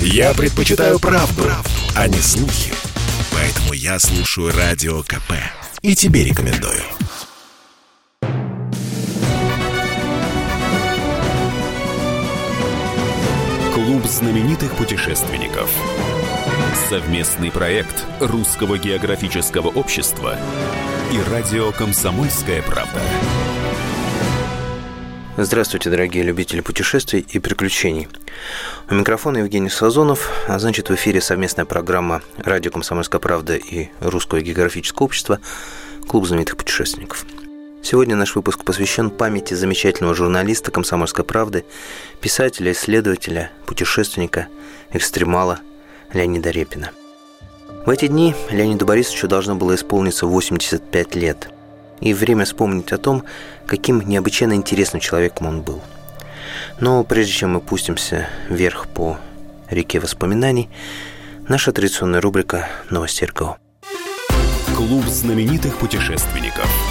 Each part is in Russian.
Я предпочитаю правду, правду, а не слухи. Поэтому я слушаю Радио КП. И тебе рекомендую. Клуб знаменитых путешественников. Совместный проект Русского географического общества и радио «Комсомольская правда». Здравствуйте, дорогие любители путешествий и приключений. У микрофона Евгений Сазонов, а значит в эфире совместная программа «Радио Комсомольская правда» и Русское географическое общество «Клуб знаменитых путешественников». Сегодня наш выпуск посвящен памяти замечательного журналиста «Комсомольской правды», писателя, исследователя, путешественника, экстремала Леонида Репина. В эти дни Леониду Борисовичу должно было исполниться 85 лет – и время вспомнить о том, каким необычайно интересным человеком он был. Но прежде чем мы пустимся вверх по реке воспоминаний, наша традиционная рубрика «Новости РКО». Клуб знаменитых путешественников –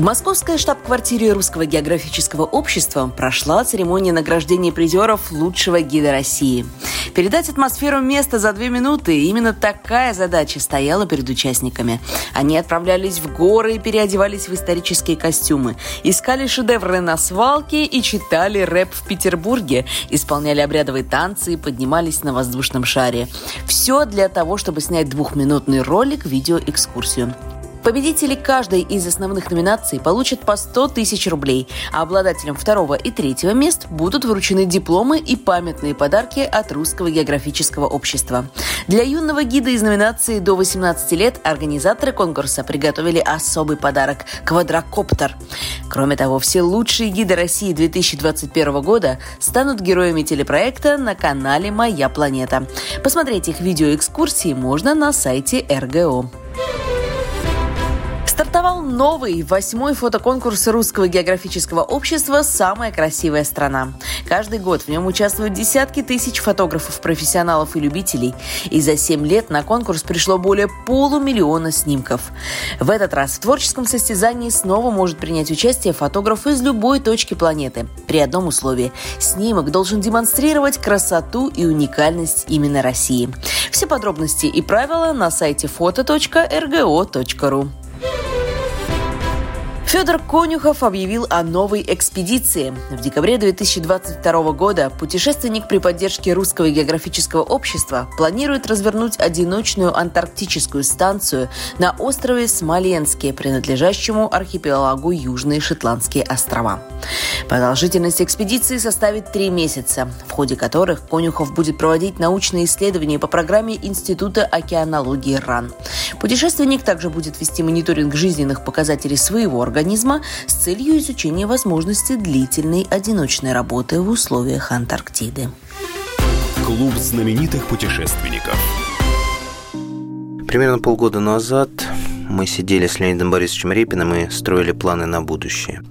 в московской штаб-квартире Русского географического общества прошла церемония награждения призеров лучшего гида России. Передать атмосферу места за две минуты – именно такая задача стояла перед участниками. Они отправлялись в горы и переодевались в исторические костюмы, искали шедевры на свалке и читали рэп в Петербурге, исполняли обрядовые танцы и поднимались на воздушном шаре. Все для того, чтобы снять двухминутный ролик видеоэкскурсию. Победители каждой из основных номинаций получат по 100 тысяч рублей, а обладателям второго и третьего мест будут вручены дипломы и памятные подарки от Русского географического общества. Для юного гида из номинации до 18 лет организаторы конкурса приготовили особый подарок – квадрокоптер. Кроме того, все лучшие гиды России 2021 года станут героями телепроекта на канале «Моя планета». Посмотреть их видеоэкскурсии можно на сайте РГО. Стартовал новый, восьмой фотоконкурс Русского географического общества «Самая красивая страна». Каждый год в нем участвуют десятки тысяч фотографов, профессионалов и любителей. И за семь лет на конкурс пришло более полумиллиона снимков. В этот раз в творческом состязании снова может принять участие фотограф из любой точки планеты. При одном условии – снимок должен демонстрировать красоту и уникальность именно России. Все подробности и правила на сайте Bye. Федор Конюхов объявил о новой экспедиции. В декабре 2022 года путешественник при поддержке Русского географического общества планирует развернуть одиночную антарктическую станцию на острове Смоленске, принадлежащему архипелагу Южные Шотландские острова. Продолжительность экспедиции составит три месяца, в ходе которых Конюхов будет проводить научные исследования по программе Института океанологии РАН. Путешественник также будет вести мониторинг жизненных показателей своего организма организма с целью изучения возможности длительной одиночной работы в условиях Антарктиды. Клуб знаменитых путешественников. Примерно полгода назад мы сидели с Леонидом Борисовичем Репиным и строили планы на будущее.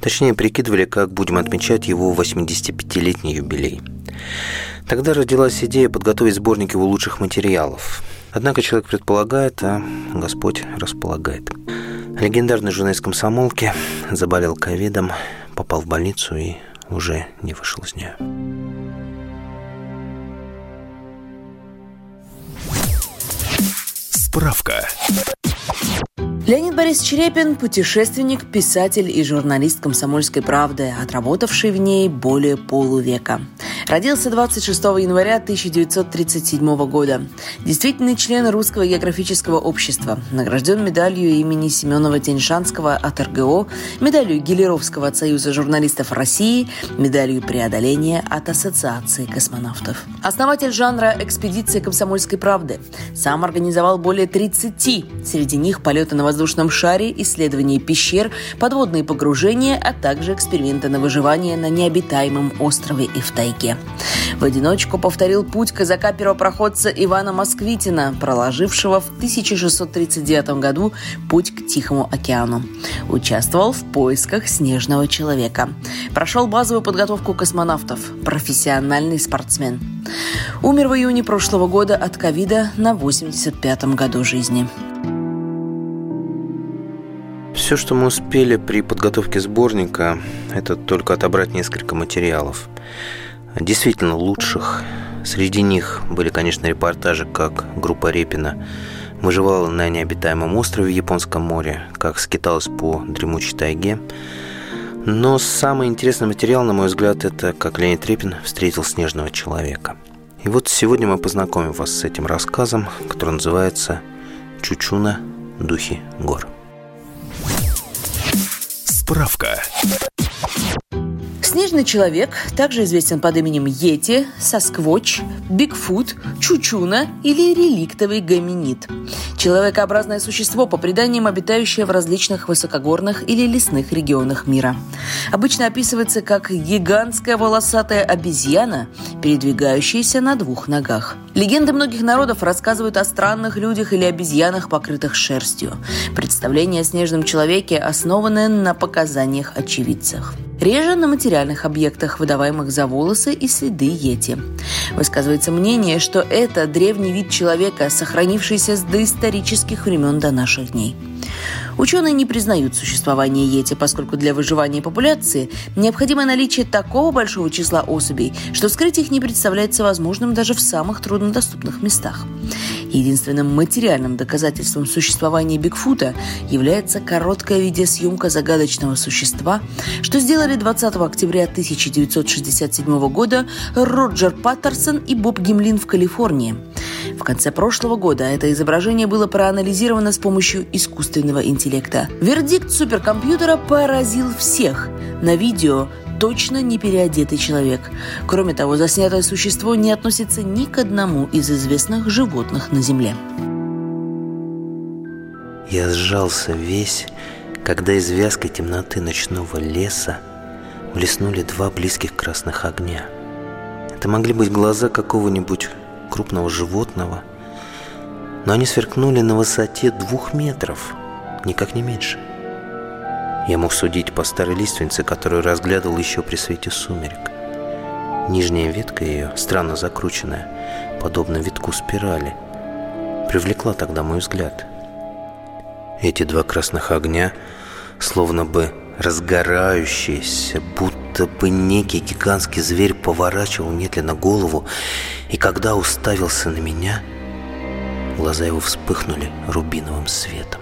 Точнее, прикидывали, как будем отмечать его 85-летний юбилей. Тогда родилась идея подготовить сборник его лучших материалов. Однако человек предполагает, а Господь располагает. Легендарный журналист комсомолки заболел ковидом, попал в больницу и уже не вышел из нее. Справка. Леонид Борисович Репин – путешественник, писатель и журналист «Комсомольской правды», отработавший в ней более полувека. Родился 26 января 1937 года. Действительный член Русского географического общества. Награжден медалью имени Семенова Теньшанского от РГО, медалью Гелеровского от Союза журналистов России, медалью преодоления от Ассоциации космонавтов. Основатель жанра экспедиции «Комсомольской правды». Сам организовал более 30, среди них полеты на воздушном шаре, исследования пещер, подводные погружения, а также эксперименты на выживание на необитаемом острове и в тайге. В одиночку повторил путь казака-первопроходца Ивана Москвитина, проложившего в 1639 году путь к Тихому океану. Участвовал в поисках снежного человека. Прошел базовую подготовку космонавтов. Профессиональный спортсмен. Умер в июне прошлого года от ковида на 85-м году жизни. Все, что мы успели при подготовке сборника, это только отобрать несколько материалов. действительно лучших. Среди них были, конечно, репортажи, как группа Репина выживала на необитаемом острове в Японском море, как скиталась по дремучей тайге. Но самый интересный материал, на мой взгляд, это как Леонид Репин встретил снежного человека. И вот сегодня мы познакомим вас с этим рассказом, который называется «Чучуна. Духи гор». Справка. Снежный человек также известен под именем Йети, Сосквоч, Бигфут, Чучуна или реликтовый гоминид. Человекообразное существо, по преданиям обитающее в различных высокогорных или лесных регионах мира. Обычно описывается как гигантская волосатая обезьяна, передвигающаяся на двух ногах. Легенды многих народов рассказывают о странных людях или обезьянах, покрытых шерстью. Представление о снежном человеке основаны на показаниях очевидцев реже на материальных объектах, выдаваемых за волосы и следы йети. Высказывается мнение, что это древний вид человека, сохранившийся с доисторических времен до наших дней. Ученые не признают существование йети, поскольку для выживания популяции необходимо наличие такого большого числа особей, что скрыть их не представляется возможным даже в самых труднодоступных местах. Единственным материальным доказательством существования Бигфута является короткая видеосъемка загадочного существа, что сделали 20 октября 1967 года Роджер Паттерсон и Боб Гимлин в Калифорнии. В конце прошлого года это изображение было проанализировано с помощью искусственного интеллекта. Вердикт суперкомпьютера поразил всех. На видео точно не переодетый человек. Кроме того, заснятое существо не относится ни к одному из известных животных на Земле. Я сжался весь, когда из вязкой темноты ночного леса блеснули два близких красных огня. Это могли быть глаза какого-нибудь крупного животного, но они сверкнули на высоте двух метров, никак не меньше – я мог судить по старой лиственнице, которую разглядывал еще при свете сумерек. Нижняя ветка ее, странно закрученная, подобно витку спирали, привлекла тогда мой взгляд. Эти два красных огня, словно бы разгорающиеся, будто бы некий гигантский зверь поворачивал медленно голову, и когда уставился на меня, глаза его вспыхнули рубиновым светом.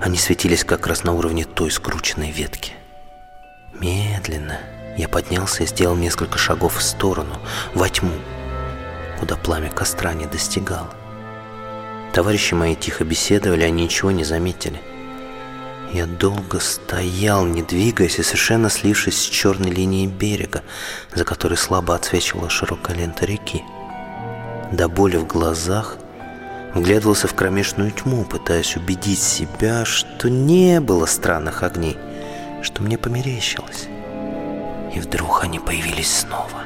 Они светились как раз на уровне той скрученной ветки. Медленно я поднялся и сделал несколько шагов в сторону, во тьму, куда пламя костра не достигало. Товарищи мои тихо беседовали, они ничего не заметили. Я долго стоял, не двигаясь и совершенно слившись с черной линией берега, за которой слабо отсвечивала широкая лента реки. До боли в глазах – Вглядывался в кромешную тьму, пытаясь убедить себя, что не было странных огней, что мне померещилось. И вдруг они появились снова.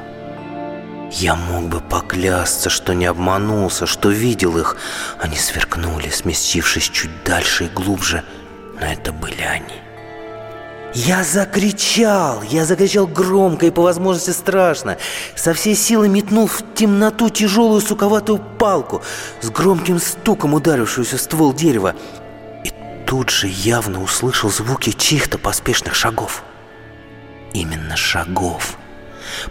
Я мог бы поклясться, что не обманулся, что видел их. Они сверкнули, сместившись чуть дальше и глубже, но это были они. Я закричал, я закричал громко и по возможности страшно. Со всей силы метнул в темноту тяжелую суковатую палку с громким стуком ударившуюся ствол дерева. И тут же явно услышал звуки чьих-то поспешных шагов. Именно шагов.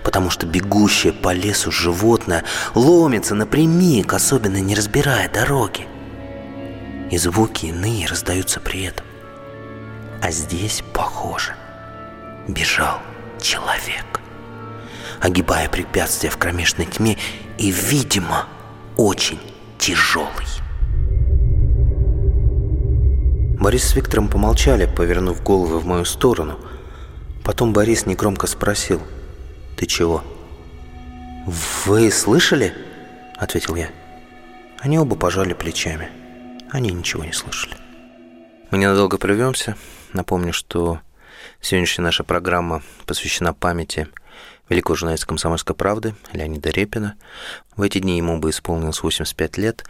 Потому что бегущее по лесу животное ломится напрямик, особенно не разбирая дороги. И звуки иные раздаются при этом. А здесь, похоже, бежал человек, огибая препятствия в кромешной тьме и, видимо, очень тяжелый. Борис с Виктором помолчали, повернув головы в мою сторону. Потом Борис негромко спросил, «Ты чего?» «Вы слышали?» – ответил я. Они оба пожали плечами. Они ничего не слышали. Мы ненадолго прервемся. Напомню, что сегодняшняя наша программа посвящена памяти великого журналиста «Комсомольской правды» Леонида Репина. В эти дни ему бы исполнилось 85 лет.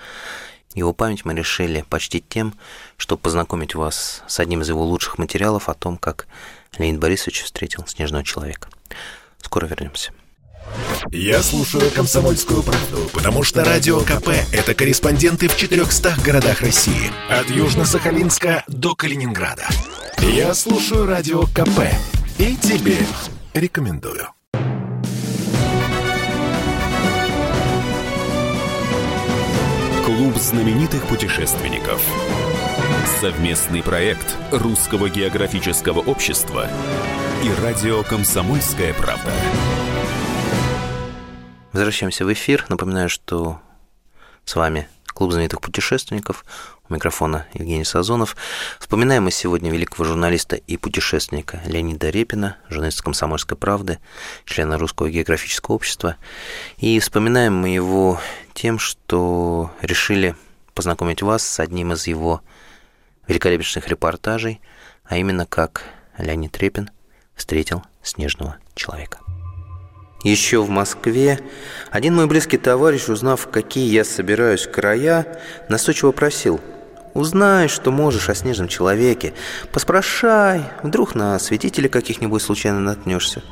Его память мы решили почтить тем, чтобы познакомить вас с одним из его лучших материалов о том, как Леонид Борисович встретил снежного человека. Скоро вернемся. Я слушаю «Комсомольскую правду», потому что «Радио КП» — это корреспонденты в 400 городах России. От Южно-Сахалинска до Калининграда. Я слушаю «Радио КП» и тебе рекомендую. Клуб знаменитых путешественников. Совместный проект Русского географического общества и радио «Комсомольская правда». Возвращаемся в эфир. Напоминаю, что с вами Клуб знаменитых путешественников. У микрофона Евгений Сазонов. Вспоминаем мы сегодня великого журналиста и путешественника Леонида Репина, журналиста «Комсомольской правды», члена Русского географического общества. И вспоминаем мы его тем, что решили познакомить вас с одним из его великолепнейших репортажей, а именно как Леонид Репин встретил снежного человека. Еще в Москве один мой близкий товарищ, узнав, какие я собираюсь края, настойчиво просил «Узнай, что можешь о снежном человеке, поспрашай, вдруг на свидетелей каких-нибудь случайно наткнешься».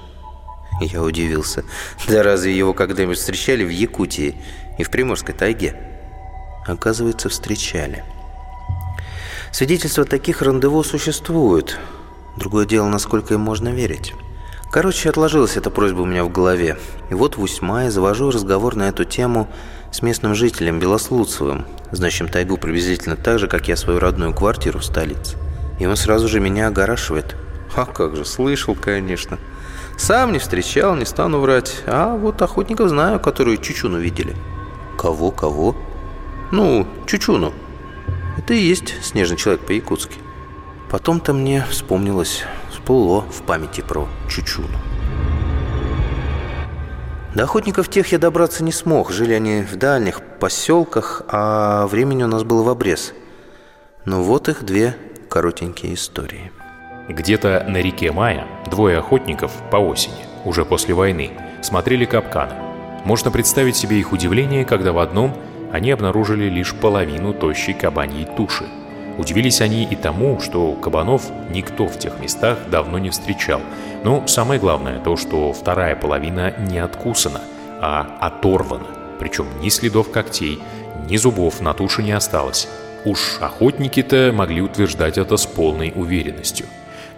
Я удивился. Да разве его когда-нибудь встречали в Якутии и в Приморской тайге? Оказывается, встречали. Свидетельства таких рандеву существуют. Другое дело, насколько им можно верить. Короче, отложилась эта просьба у меня в голове. И вот в Усьмае завожу разговор на эту тему с местным жителем Белослуцевым, знающим тайгу приблизительно так же, как я свою родную квартиру в столице. И он сразу же меня огорашивает. А как же, слышал, конечно. Сам не встречал, не стану врать. А вот охотников знаю, которые Чучуну видели. Кого, кого? Ну, Чучуну. Это и есть снежный человек по-якутски. Потом-то мне вспомнилось, всплыло в памяти про Чучуну. До охотников тех я добраться не смог. Жили они в дальних поселках, а времени у нас было в обрез. Но вот их две коротенькие истории. Где-то на реке Мая двое охотников по осени, уже после войны, смотрели капканы. Можно представить себе их удивление, когда в одном они обнаружили лишь половину тощей кабаньей туши – Удивились они и тому, что кабанов никто в тех местах давно не встречал. Но самое главное то, что вторая половина не откусана, а оторвана. Причем ни следов когтей, ни зубов на туше не осталось. Уж охотники-то могли утверждать это с полной уверенностью.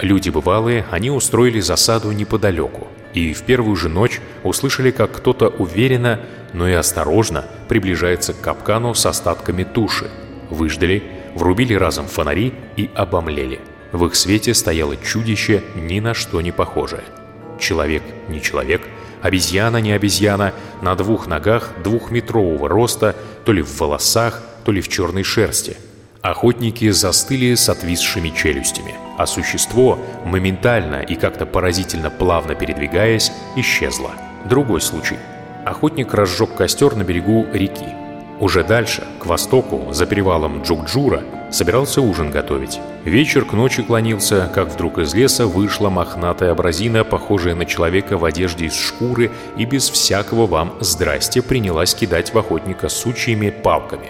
Люди бывалые, они устроили засаду неподалеку. И в первую же ночь услышали, как кто-то уверенно, но и осторожно приближается к капкану с остатками туши. Выждали, врубили разом фонари и обомлели. В их свете стояло чудище, ни на что не похожее. Человек не человек, обезьяна не обезьяна, на двух ногах двухметрового роста, то ли в волосах, то ли в черной шерсти. Охотники застыли с отвисшими челюстями, а существо, моментально и как-то поразительно плавно передвигаясь, исчезло. Другой случай. Охотник разжег костер на берегу реки. Уже дальше, к востоку, за перевалом Джукджура, собирался ужин готовить. Вечер к ночи клонился, как вдруг из леса вышла мохнатая абразина, похожая на человека в одежде из шкуры, и без всякого вам «здрасте» принялась кидать в охотника сучьями палками.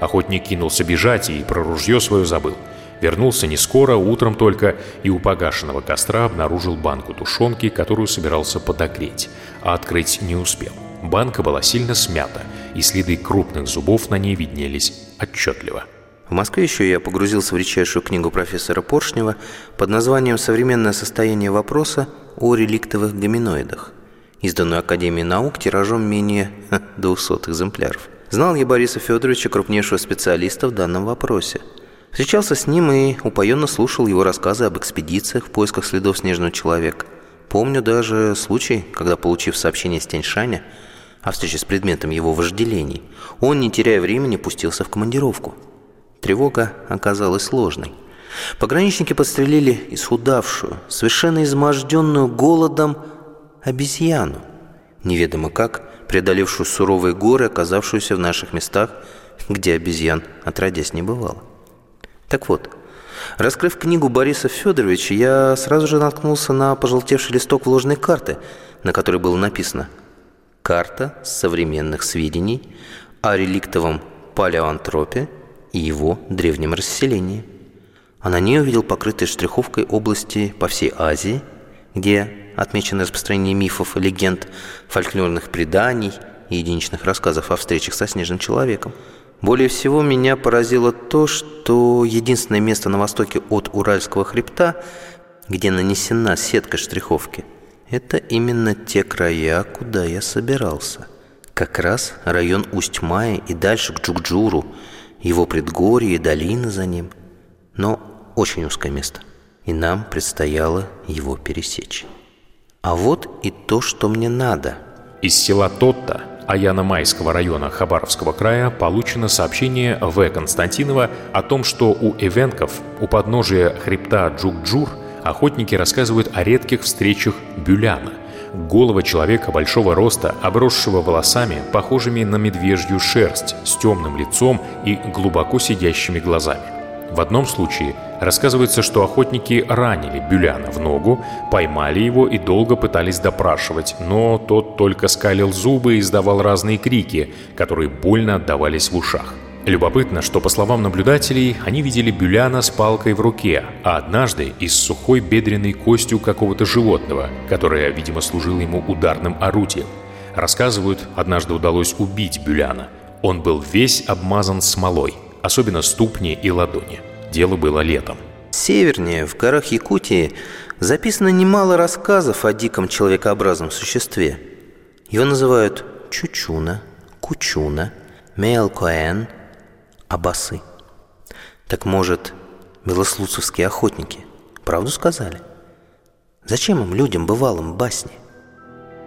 Охотник кинулся бежать и про ружье свое забыл. Вернулся не скоро, утром только, и у погашенного костра обнаружил банку тушенки, которую собирался подогреть, а открыть не успел. Банка была сильно смята, и следы крупных зубов на ней виднелись отчетливо. В Москве еще я погрузился в редчайшую книгу профессора Поршнева под названием «Современное состояние вопроса о реликтовых гоминоидах», изданную Академией наук тиражом менее 200 экземпляров. Знал я Бориса Федоровича, крупнейшего специалиста в данном вопросе. Встречался с ним и упоенно слушал его рассказы об экспедициях в поисках следов снежного человека. Помню даже случай, когда, получив сообщение с Тяньшаня, о встрече с предметом его вожделений, он, не теряя времени, пустился в командировку. Тревога оказалась сложной. Пограничники подстрелили исхудавшую, совершенно изможденную голодом обезьяну, неведомо как, преодолевшую суровые горы, оказавшуюся в наших местах, где обезьян отродясь не бывало. Так вот, раскрыв книгу Бориса Федоровича, я сразу же наткнулся на пожелтевший листок вложенной карты, на которой было написано – Карта современных сведений о реликтовом палеоантропе и его древнем расселении. А на ней увидел покрытые штриховкой области по всей Азии, где отмечено распространение мифов, легенд, фольклорных преданий и единичных рассказов о встречах со снежным человеком. Более всего меня поразило то, что единственное место на востоке от Уральского хребта, где нанесена сетка штриховки – это именно те края, куда я собирался. Как раз район Усть-Мая и дальше к Джукджуру, его предгорье и долины за ним. Но очень узкое место, и нам предстояло его пересечь. А вот и то, что мне надо. Из села Тотта Аяно-Майского района Хабаровского края получено сообщение В. Константинова о том, что у эвенков у подножия хребта Джукджур охотники рассказывают о редких встречах бюляна – голого человека большого роста, обросшего волосами, похожими на медвежью шерсть, с темным лицом и глубоко сидящими глазами. В одном случае рассказывается, что охотники ранили Бюляна в ногу, поймали его и долго пытались допрашивать, но тот только скалил зубы и издавал разные крики, которые больно отдавались в ушах. Любопытно, что, по словам наблюдателей, они видели Бюляна с палкой в руке, а однажды и с сухой бедренной костью какого-то животного, которое, видимо, служило ему ударным орудием. Рассказывают, однажды удалось убить Бюляна. Он был весь обмазан смолой, особенно ступни и ладони. Дело было летом. Севернее, в горах Якутии, записано немало рассказов о диком человекообразном существе. Его называют Чучуна, Кучуна, Мейлкоэн – абасы. Так может, белослуцевские охотники правду сказали? Зачем им, людям, бывалым, басни?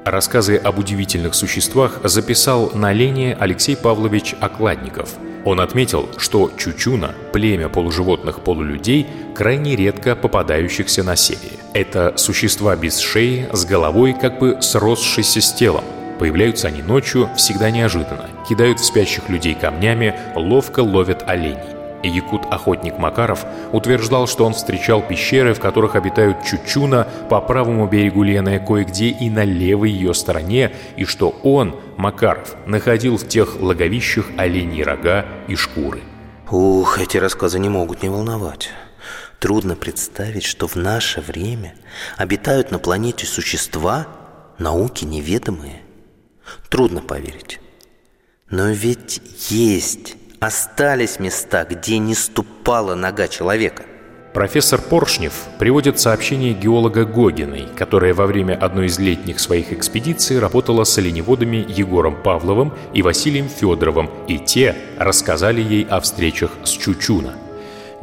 Рассказы об удивительных существах записал на лене Алексей Павлович Окладников. Он отметил, что чучуна, племя полуживотных-полулюдей, крайне редко попадающихся на севере. Это существа без шеи, с головой как бы сросшейся с телом, Появляются они ночью всегда неожиданно, кидают в спящих людей камнями, ловко ловят оленей. Якут-охотник Макаров утверждал, что он встречал пещеры, в которых обитают чучуна по правому берегу Лены, кое-где и на левой ее стороне, и что он, Макаров, находил в тех логовищах оленьи рога и шкуры. Ух, эти рассказы не могут не волновать. Трудно представить, что в наше время обитают на планете существа, науки неведомые – Трудно поверить. Но ведь есть, остались места, где не ступала нога человека. Профессор Поршнев приводит сообщение геолога Гогиной, которая во время одной из летних своих экспедиций работала с оленеводами Егором Павловым и Василием Федоровым, и те рассказали ей о встречах с Чучуна.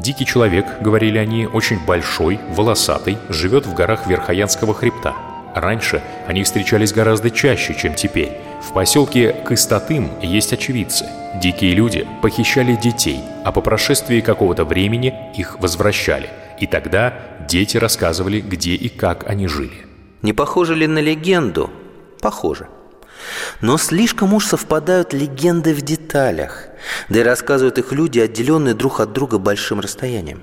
Дикий человек, говорили они, очень большой, волосатый, живет в горах Верхоянского хребта – Раньше они встречались гораздо чаще, чем теперь. В поселке Кыстатым есть очевидцы. Дикие люди похищали детей, а по прошествии какого-то времени их возвращали. И тогда дети рассказывали, где и как они жили. Не похоже ли на легенду? Похоже. Но слишком уж совпадают легенды в деталях, да и рассказывают их люди, отделенные друг от друга большим расстоянием.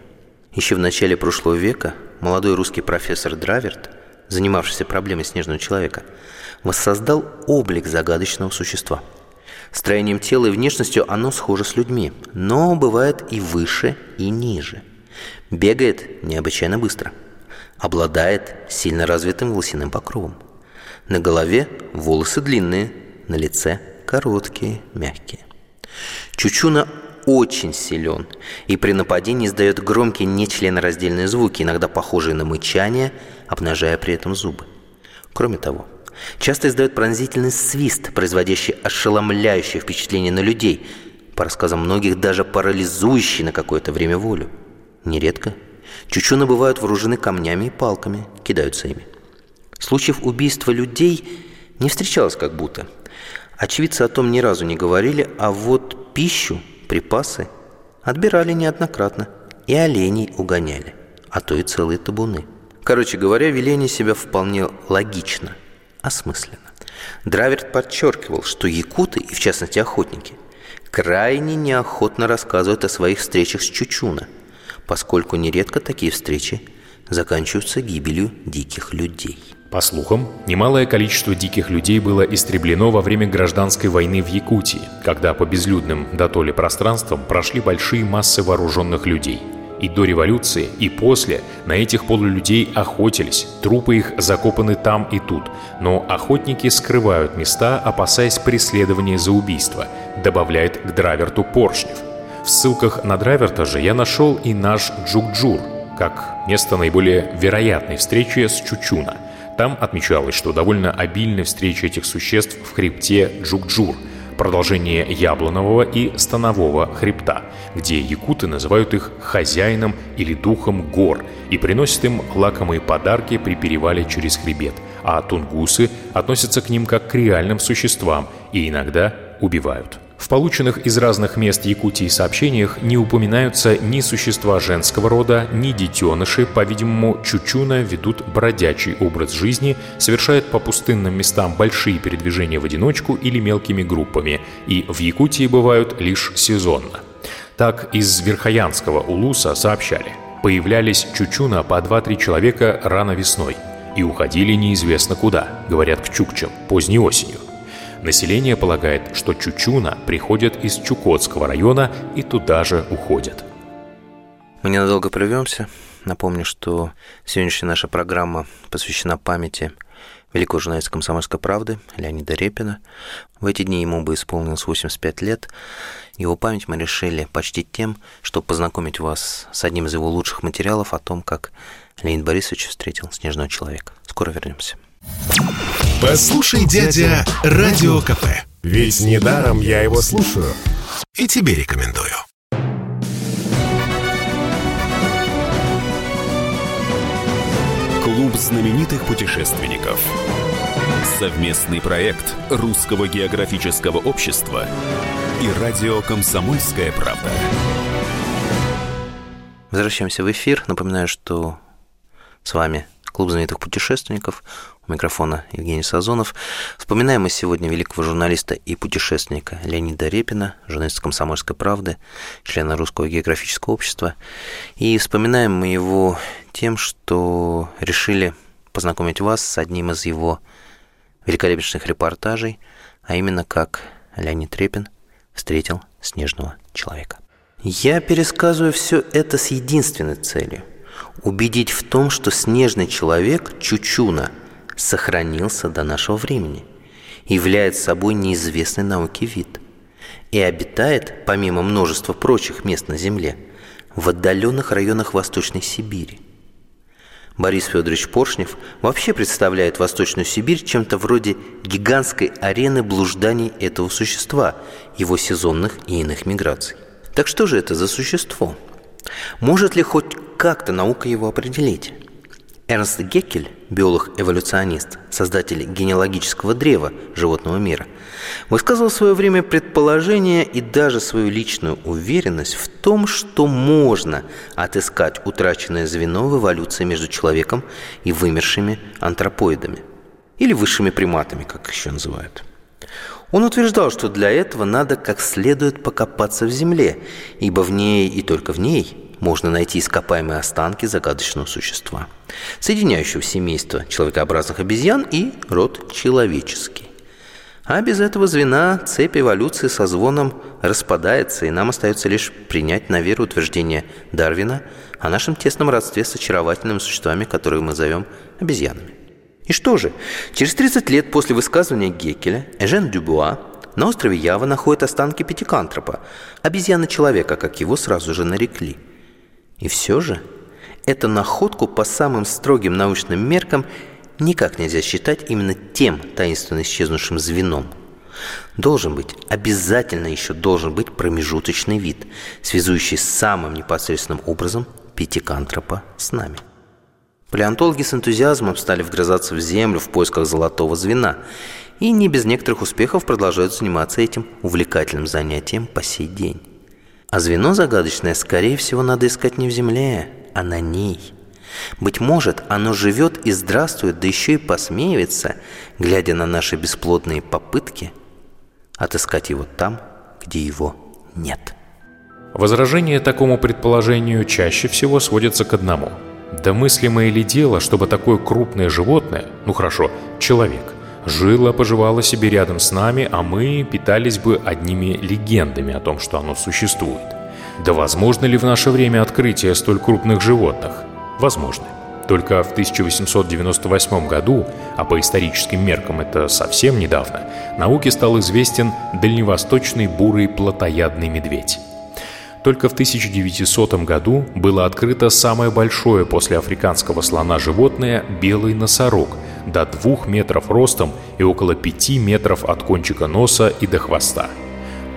Еще в начале прошлого века молодой русский профессор Драверт – занимавшийся проблемой снежного человека, воссоздал облик загадочного существа. Строением тела и внешностью оно схоже с людьми, но бывает и выше, и ниже. Бегает необычайно быстро. Обладает сильно развитым волосяным покровом. На голове волосы длинные, на лице короткие, мягкие. Чучуна очень силен и при нападении издает громкие нечленораздельные звуки, иногда похожие на мычание, обнажая при этом зубы. Кроме того, часто издает пронзительный свист, производящий ошеломляющее впечатление на людей, по рассказам многих даже парализующий на какое-то время волю. Нередко чучуны бывают вооружены камнями и палками, кидаются ими. Случаев убийства людей не встречалось как будто. Очевидцы о том ни разу не говорили, а вот пищу припасы отбирали неоднократно и оленей угоняли, а то и целые табуны. Короче говоря, вели себя вполне логично, осмысленно. Драверт подчеркивал, что якуты, и в частности охотники, крайне неохотно рассказывают о своих встречах с Чучуна, поскольку нередко такие встречи заканчиваются гибелью диких людей. По слухам, немалое количество диких людей было истреблено во время гражданской войны в Якутии, когда по безлюдным дотоле пространствам прошли большие массы вооруженных людей. И до революции, и после на этих полулюдей охотились, трупы их закопаны там и тут, но охотники скрывают места, опасаясь преследования за убийство, добавляет к Драверту Поршнев. В ссылках на Драверта же я нашел и наш Джукджур, как место наиболее вероятной встречи с Чучуна – там отмечалось, что довольно обильны встречи этих существ в хребте Джукджур, продолжение Яблонового и станового хребта, где якуты называют их хозяином или духом гор и приносят им лакомые подарки при перевале через хребет, а тунгусы относятся к ним как к реальным существам и иногда убивают. В полученных из разных мест Якутии сообщениях не упоминаются ни существа женского рода, ни детеныши. По-видимому, чучуна ведут бродячий образ жизни, совершают по пустынным местам большие передвижения в одиночку или мелкими группами, и в Якутии бывают лишь сезонно. Так из Верхоянского улуса сообщали. Появлялись чучуна по 2-3 человека рано весной и уходили неизвестно куда, говорят к чукчам, поздней осенью. Население полагает, что Чучуна приходят из Чукотского района и туда же уходят. Мы ненадолго прервемся. Напомню, что сегодняшняя наша программа посвящена памяти великого журналиста «Комсомольской правды» Леонида Репина. В эти дни ему бы исполнилось 85 лет. Его память мы решили почтить тем, чтобы познакомить вас с одним из его лучших материалов о том, как Леонид Борисович встретил снежного человека. Скоро вернемся. Послушай, дядя, Радио КП. Ведь недаром я его слушаю. И тебе рекомендую. Клуб знаменитых путешественников. Совместный проект Русского географического общества и радио «Комсомольская правда». Возвращаемся в эфир. Напоминаю, что с вами Клуб знаменитых путешественников. У микрофона Евгений Сазонов. Вспоминаем мы сегодня великого журналиста и путешественника Леонида Репина, журналиста «Комсомольской правды», члена Русского географического общества. И вспоминаем мы его тем, что решили познакомить вас с одним из его великолепных репортажей, а именно как Леонид Репин встретил снежного человека. Я пересказываю все это с единственной целью – убедить в том, что снежный человек Чучуна – сохранился до нашего времени, является собой неизвестный науке вид и обитает, помимо множества прочих мест на Земле, в отдаленных районах Восточной Сибири. Борис Федорович Поршнев вообще представляет Восточную Сибирь чем-то вроде гигантской арены блужданий этого существа, его сезонных и иных миграций. Так что же это за существо? Может ли хоть как-то наука его определить? Эрнст Геккель, биолог-эволюционист, создатель генеалогического древа животного мира, высказывал в свое время предположение и даже свою личную уверенность в том, что можно отыскать утраченное звено в эволюции между человеком и вымершими антропоидами, или высшими приматами, как еще называют. Он утверждал, что для этого надо как следует покопаться в земле, ибо в ней и только в ней – можно найти ископаемые останки загадочного существа, соединяющего семейство человекообразных обезьян и род человеческий. А без этого звена цепь эволюции со звоном распадается, и нам остается лишь принять на веру утверждение Дарвина о нашем тесном родстве с очаровательными существами, которые мы зовем обезьянами. И что же, через 30 лет после высказывания Геккеля Эжен Дюбуа на острове Ява находят останки пятикантропа, обезьяны-человека, как его сразу же нарекли – и все же эту находку по самым строгим научным меркам никак нельзя считать именно тем таинственно исчезнувшим звеном. Должен быть, обязательно еще должен быть промежуточный вид, связующий самым непосредственным образом пятикантропа с нами. Палеонтологи с энтузиазмом стали вгрызаться в землю в поисках золотого звена и не без некоторых успехов продолжают заниматься этим увлекательным занятием по сей день. А звено загадочное, скорее всего, надо искать не в земле, а на ней. Быть может, оно живет и здравствует, да еще и посмеивается, глядя на наши бесплодные попытки отыскать его там, где его нет. Возражение такому предположению чаще всего сводится к одному. Да мыслимое ли дело, чтобы такое крупное животное, ну хорошо, человек, жило-поживало себе рядом с нами, а мы питались бы одними легендами о том, что оно существует. Да возможно ли в наше время открытие столь крупных животных? Возможно. Только в 1898 году, а по историческим меркам это совсем недавно, науке стал известен дальневосточный бурый плотоядный медведь. Только в 1900 году было открыто самое большое после африканского слона животное – белый носорог – до 2 метров ростом и около 5 метров от кончика носа и до хвоста.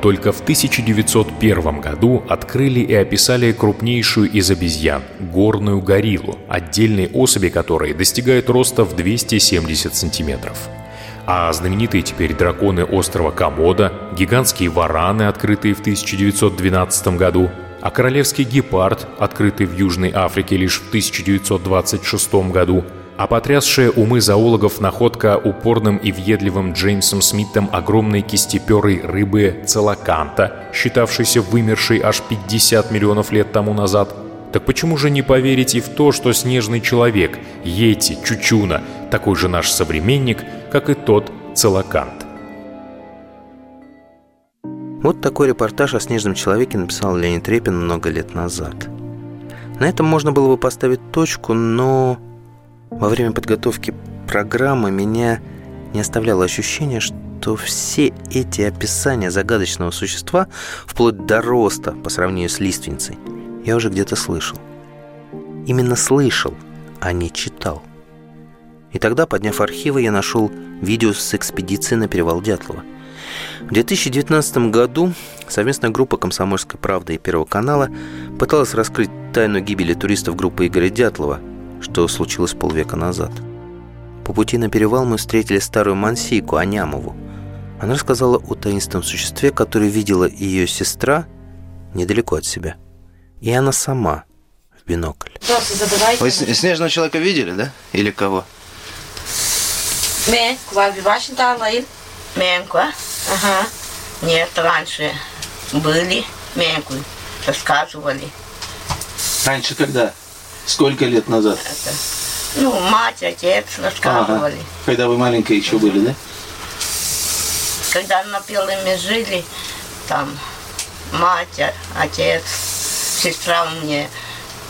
только в 1901 году открыли и описали крупнейшую из обезьян – горную гориллу, отдельные особи которой достигают роста в 270 сантиметров. А знаменитые теперь драконы острова Комода, гигантские вараны, открытые в 1912 году, а королевский гепард, открытый в Южной Африке лишь в 1926 году – а потрясшая умы зоологов находка упорным и въедливым Джеймсом Смитом огромной кистеперой рыбы целоканта, считавшейся вымершей аж 50 миллионов лет тому назад. Так почему же не поверить и в то, что снежный человек, Йети, Чучуна, такой же наш современник, как и тот целокант? Вот такой репортаж о снежном человеке написал Леонид Репин много лет назад. На этом можно было бы поставить точку, но во время подготовки программы меня не оставляло ощущение, что все эти описания загадочного существа, вплоть до роста по сравнению с лиственницей, я уже где-то слышал. Именно слышал, а не читал. И тогда, подняв архивы, я нашел видео с экспедиции на перевал Дятлова. В 2019 году совместная группа «Комсомольская правда» и Первого канала пыталась раскрыть тайну гибели туристов группы Игоря Дятлова – что случилось полвека назад. По пути на перевал мы встретили старую мансийку Анямову. Она рассказала о таинственном существе, которое видела ее сестра недалеко от себя. И она сама в бинокль. Вы снежного человека видели, да? Или кого? Менку, ага. Нет, раньше были менку, рассказывали. Раньше когда? Сколько лет назад? Это, ну, мать, отец рассказывали. Ага. Когда вы маленькие еще были, да? Когда на Пелыме жили, там мать, отец, сестра меня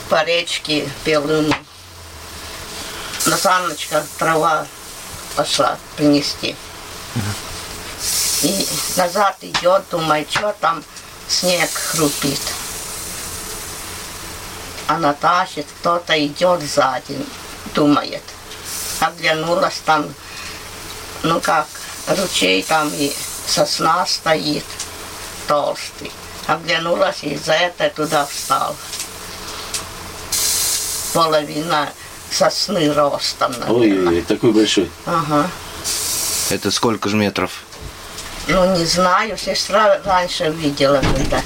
по речке Пелыму. На саночках трава пошла принести. И назад идет, думает, что там снег хрупит она тащит, кто-то идет сзади, думает. Оглянулась там, ну как, ручей там и сосна стоит, толстый. Оглянулась и за это туда встал. Половина сосны ростом, наверное. Ой, такой большой. Ага. Это сколько же метров? Ну, не знаю, сестра раньше видела когда.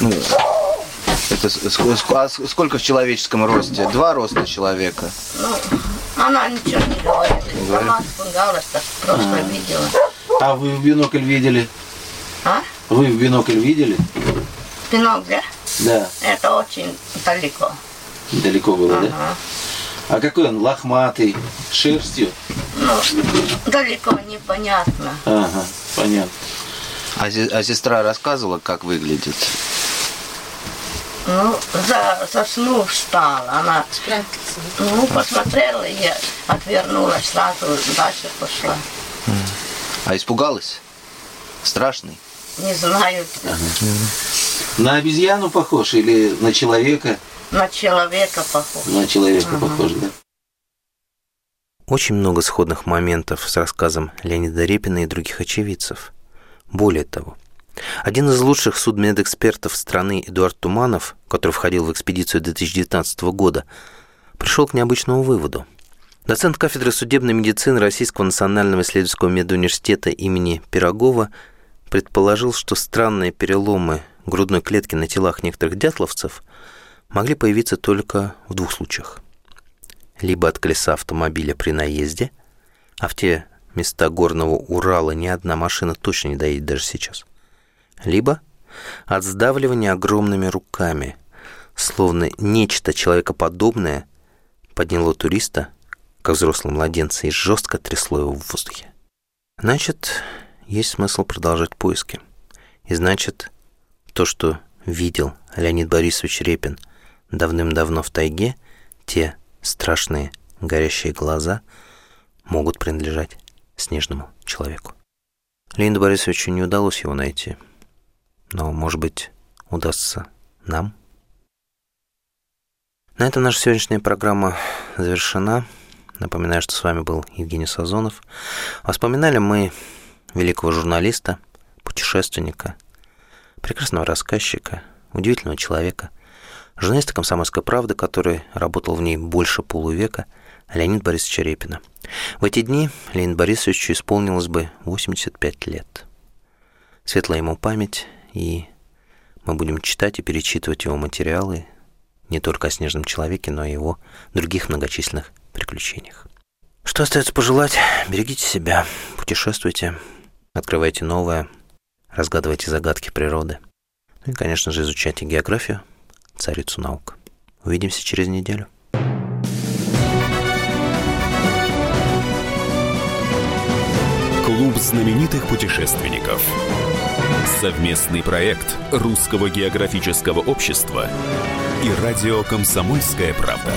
Ну, это а сколько в человеческом росте? Два роста человека? Ну, она ничего не говорит. Не говорит? Она испугалась, просто а. видела. А вы в бинокль видели? А? Вы в бинокль видели? Бинокль? Да. Это очень далеко. Далеко было, ага. да? А какой он? Лохматый, шерстью? Ну, далеко непонятно. Ага, понятно. А, а сестра рассказывала, как выглядит? Ну, за, за сну встала. Она Спрятаться. ну, посмотрела и отвернулась, сразу дальше пошла. А испугалась? Страшный? Не знаю. Ага. На обезьяну похож или на человека? На человека похож. На человека ага. похож, да. Очень много сходных моментов с рассказом Леонида Репина и других очевидцев. Более того, один из лучших судмедэкспертов страны Эдуард Туманов, который входил в экспедицию 2019 года, пришел к необычному выводу. Доцент кафедры судебной медицины Российского национального исследовательского медуниверситета имени Пирогова предположил, что странные переломы грудной клетки на телах некоторых дятловцев могли появиться только в двух случаях. Либо от колеса автомобиля при наезде, а в те места горного Урала ни одна машина точно не доедет даже сейчас – либо от сдавливания огромными руками, словно нечто человекоподобное подняло туриста, как взрослого младенца, и жестко трясло его в воздухе. Значит, есть смысл продолжать поиски. И значит, то, что видел Леонид Борисович Репин давным-давно в тайге, те страшные горящие глаза могут принадлежать снежному человеку. Леониду Борисовичу не удалось его найти – но, может быть, удастся нам? На этом наша сегодняшняя программа завершена. Напоминаю, что с вами был Евгений Сазонов. Вспоминали мы великого журналиста, путешественника, прекрасного рассказчика, удивительного человека, журналиста «Комсомольской правды», который работал в ней больше полувека, Леонид Борисович Репина. В эти дни Леонид Борисовичу исполнилось бы 85 лет. Светлая ему память, и мы будем читать и перечитывать его материалы не только о «Снежном человеке», но и его других многочисленных приключениях. Что остается пожелать? Берегите себя, путешествуйте, открывайте новое, разгадывайте загадки природы. Ну и, конечно же, изучайте географию, царицу наук. Увидимся через неделю. Клуб знаменитых путешественников. Совместный проект Русского географического общества и радио «Комсомольская правда».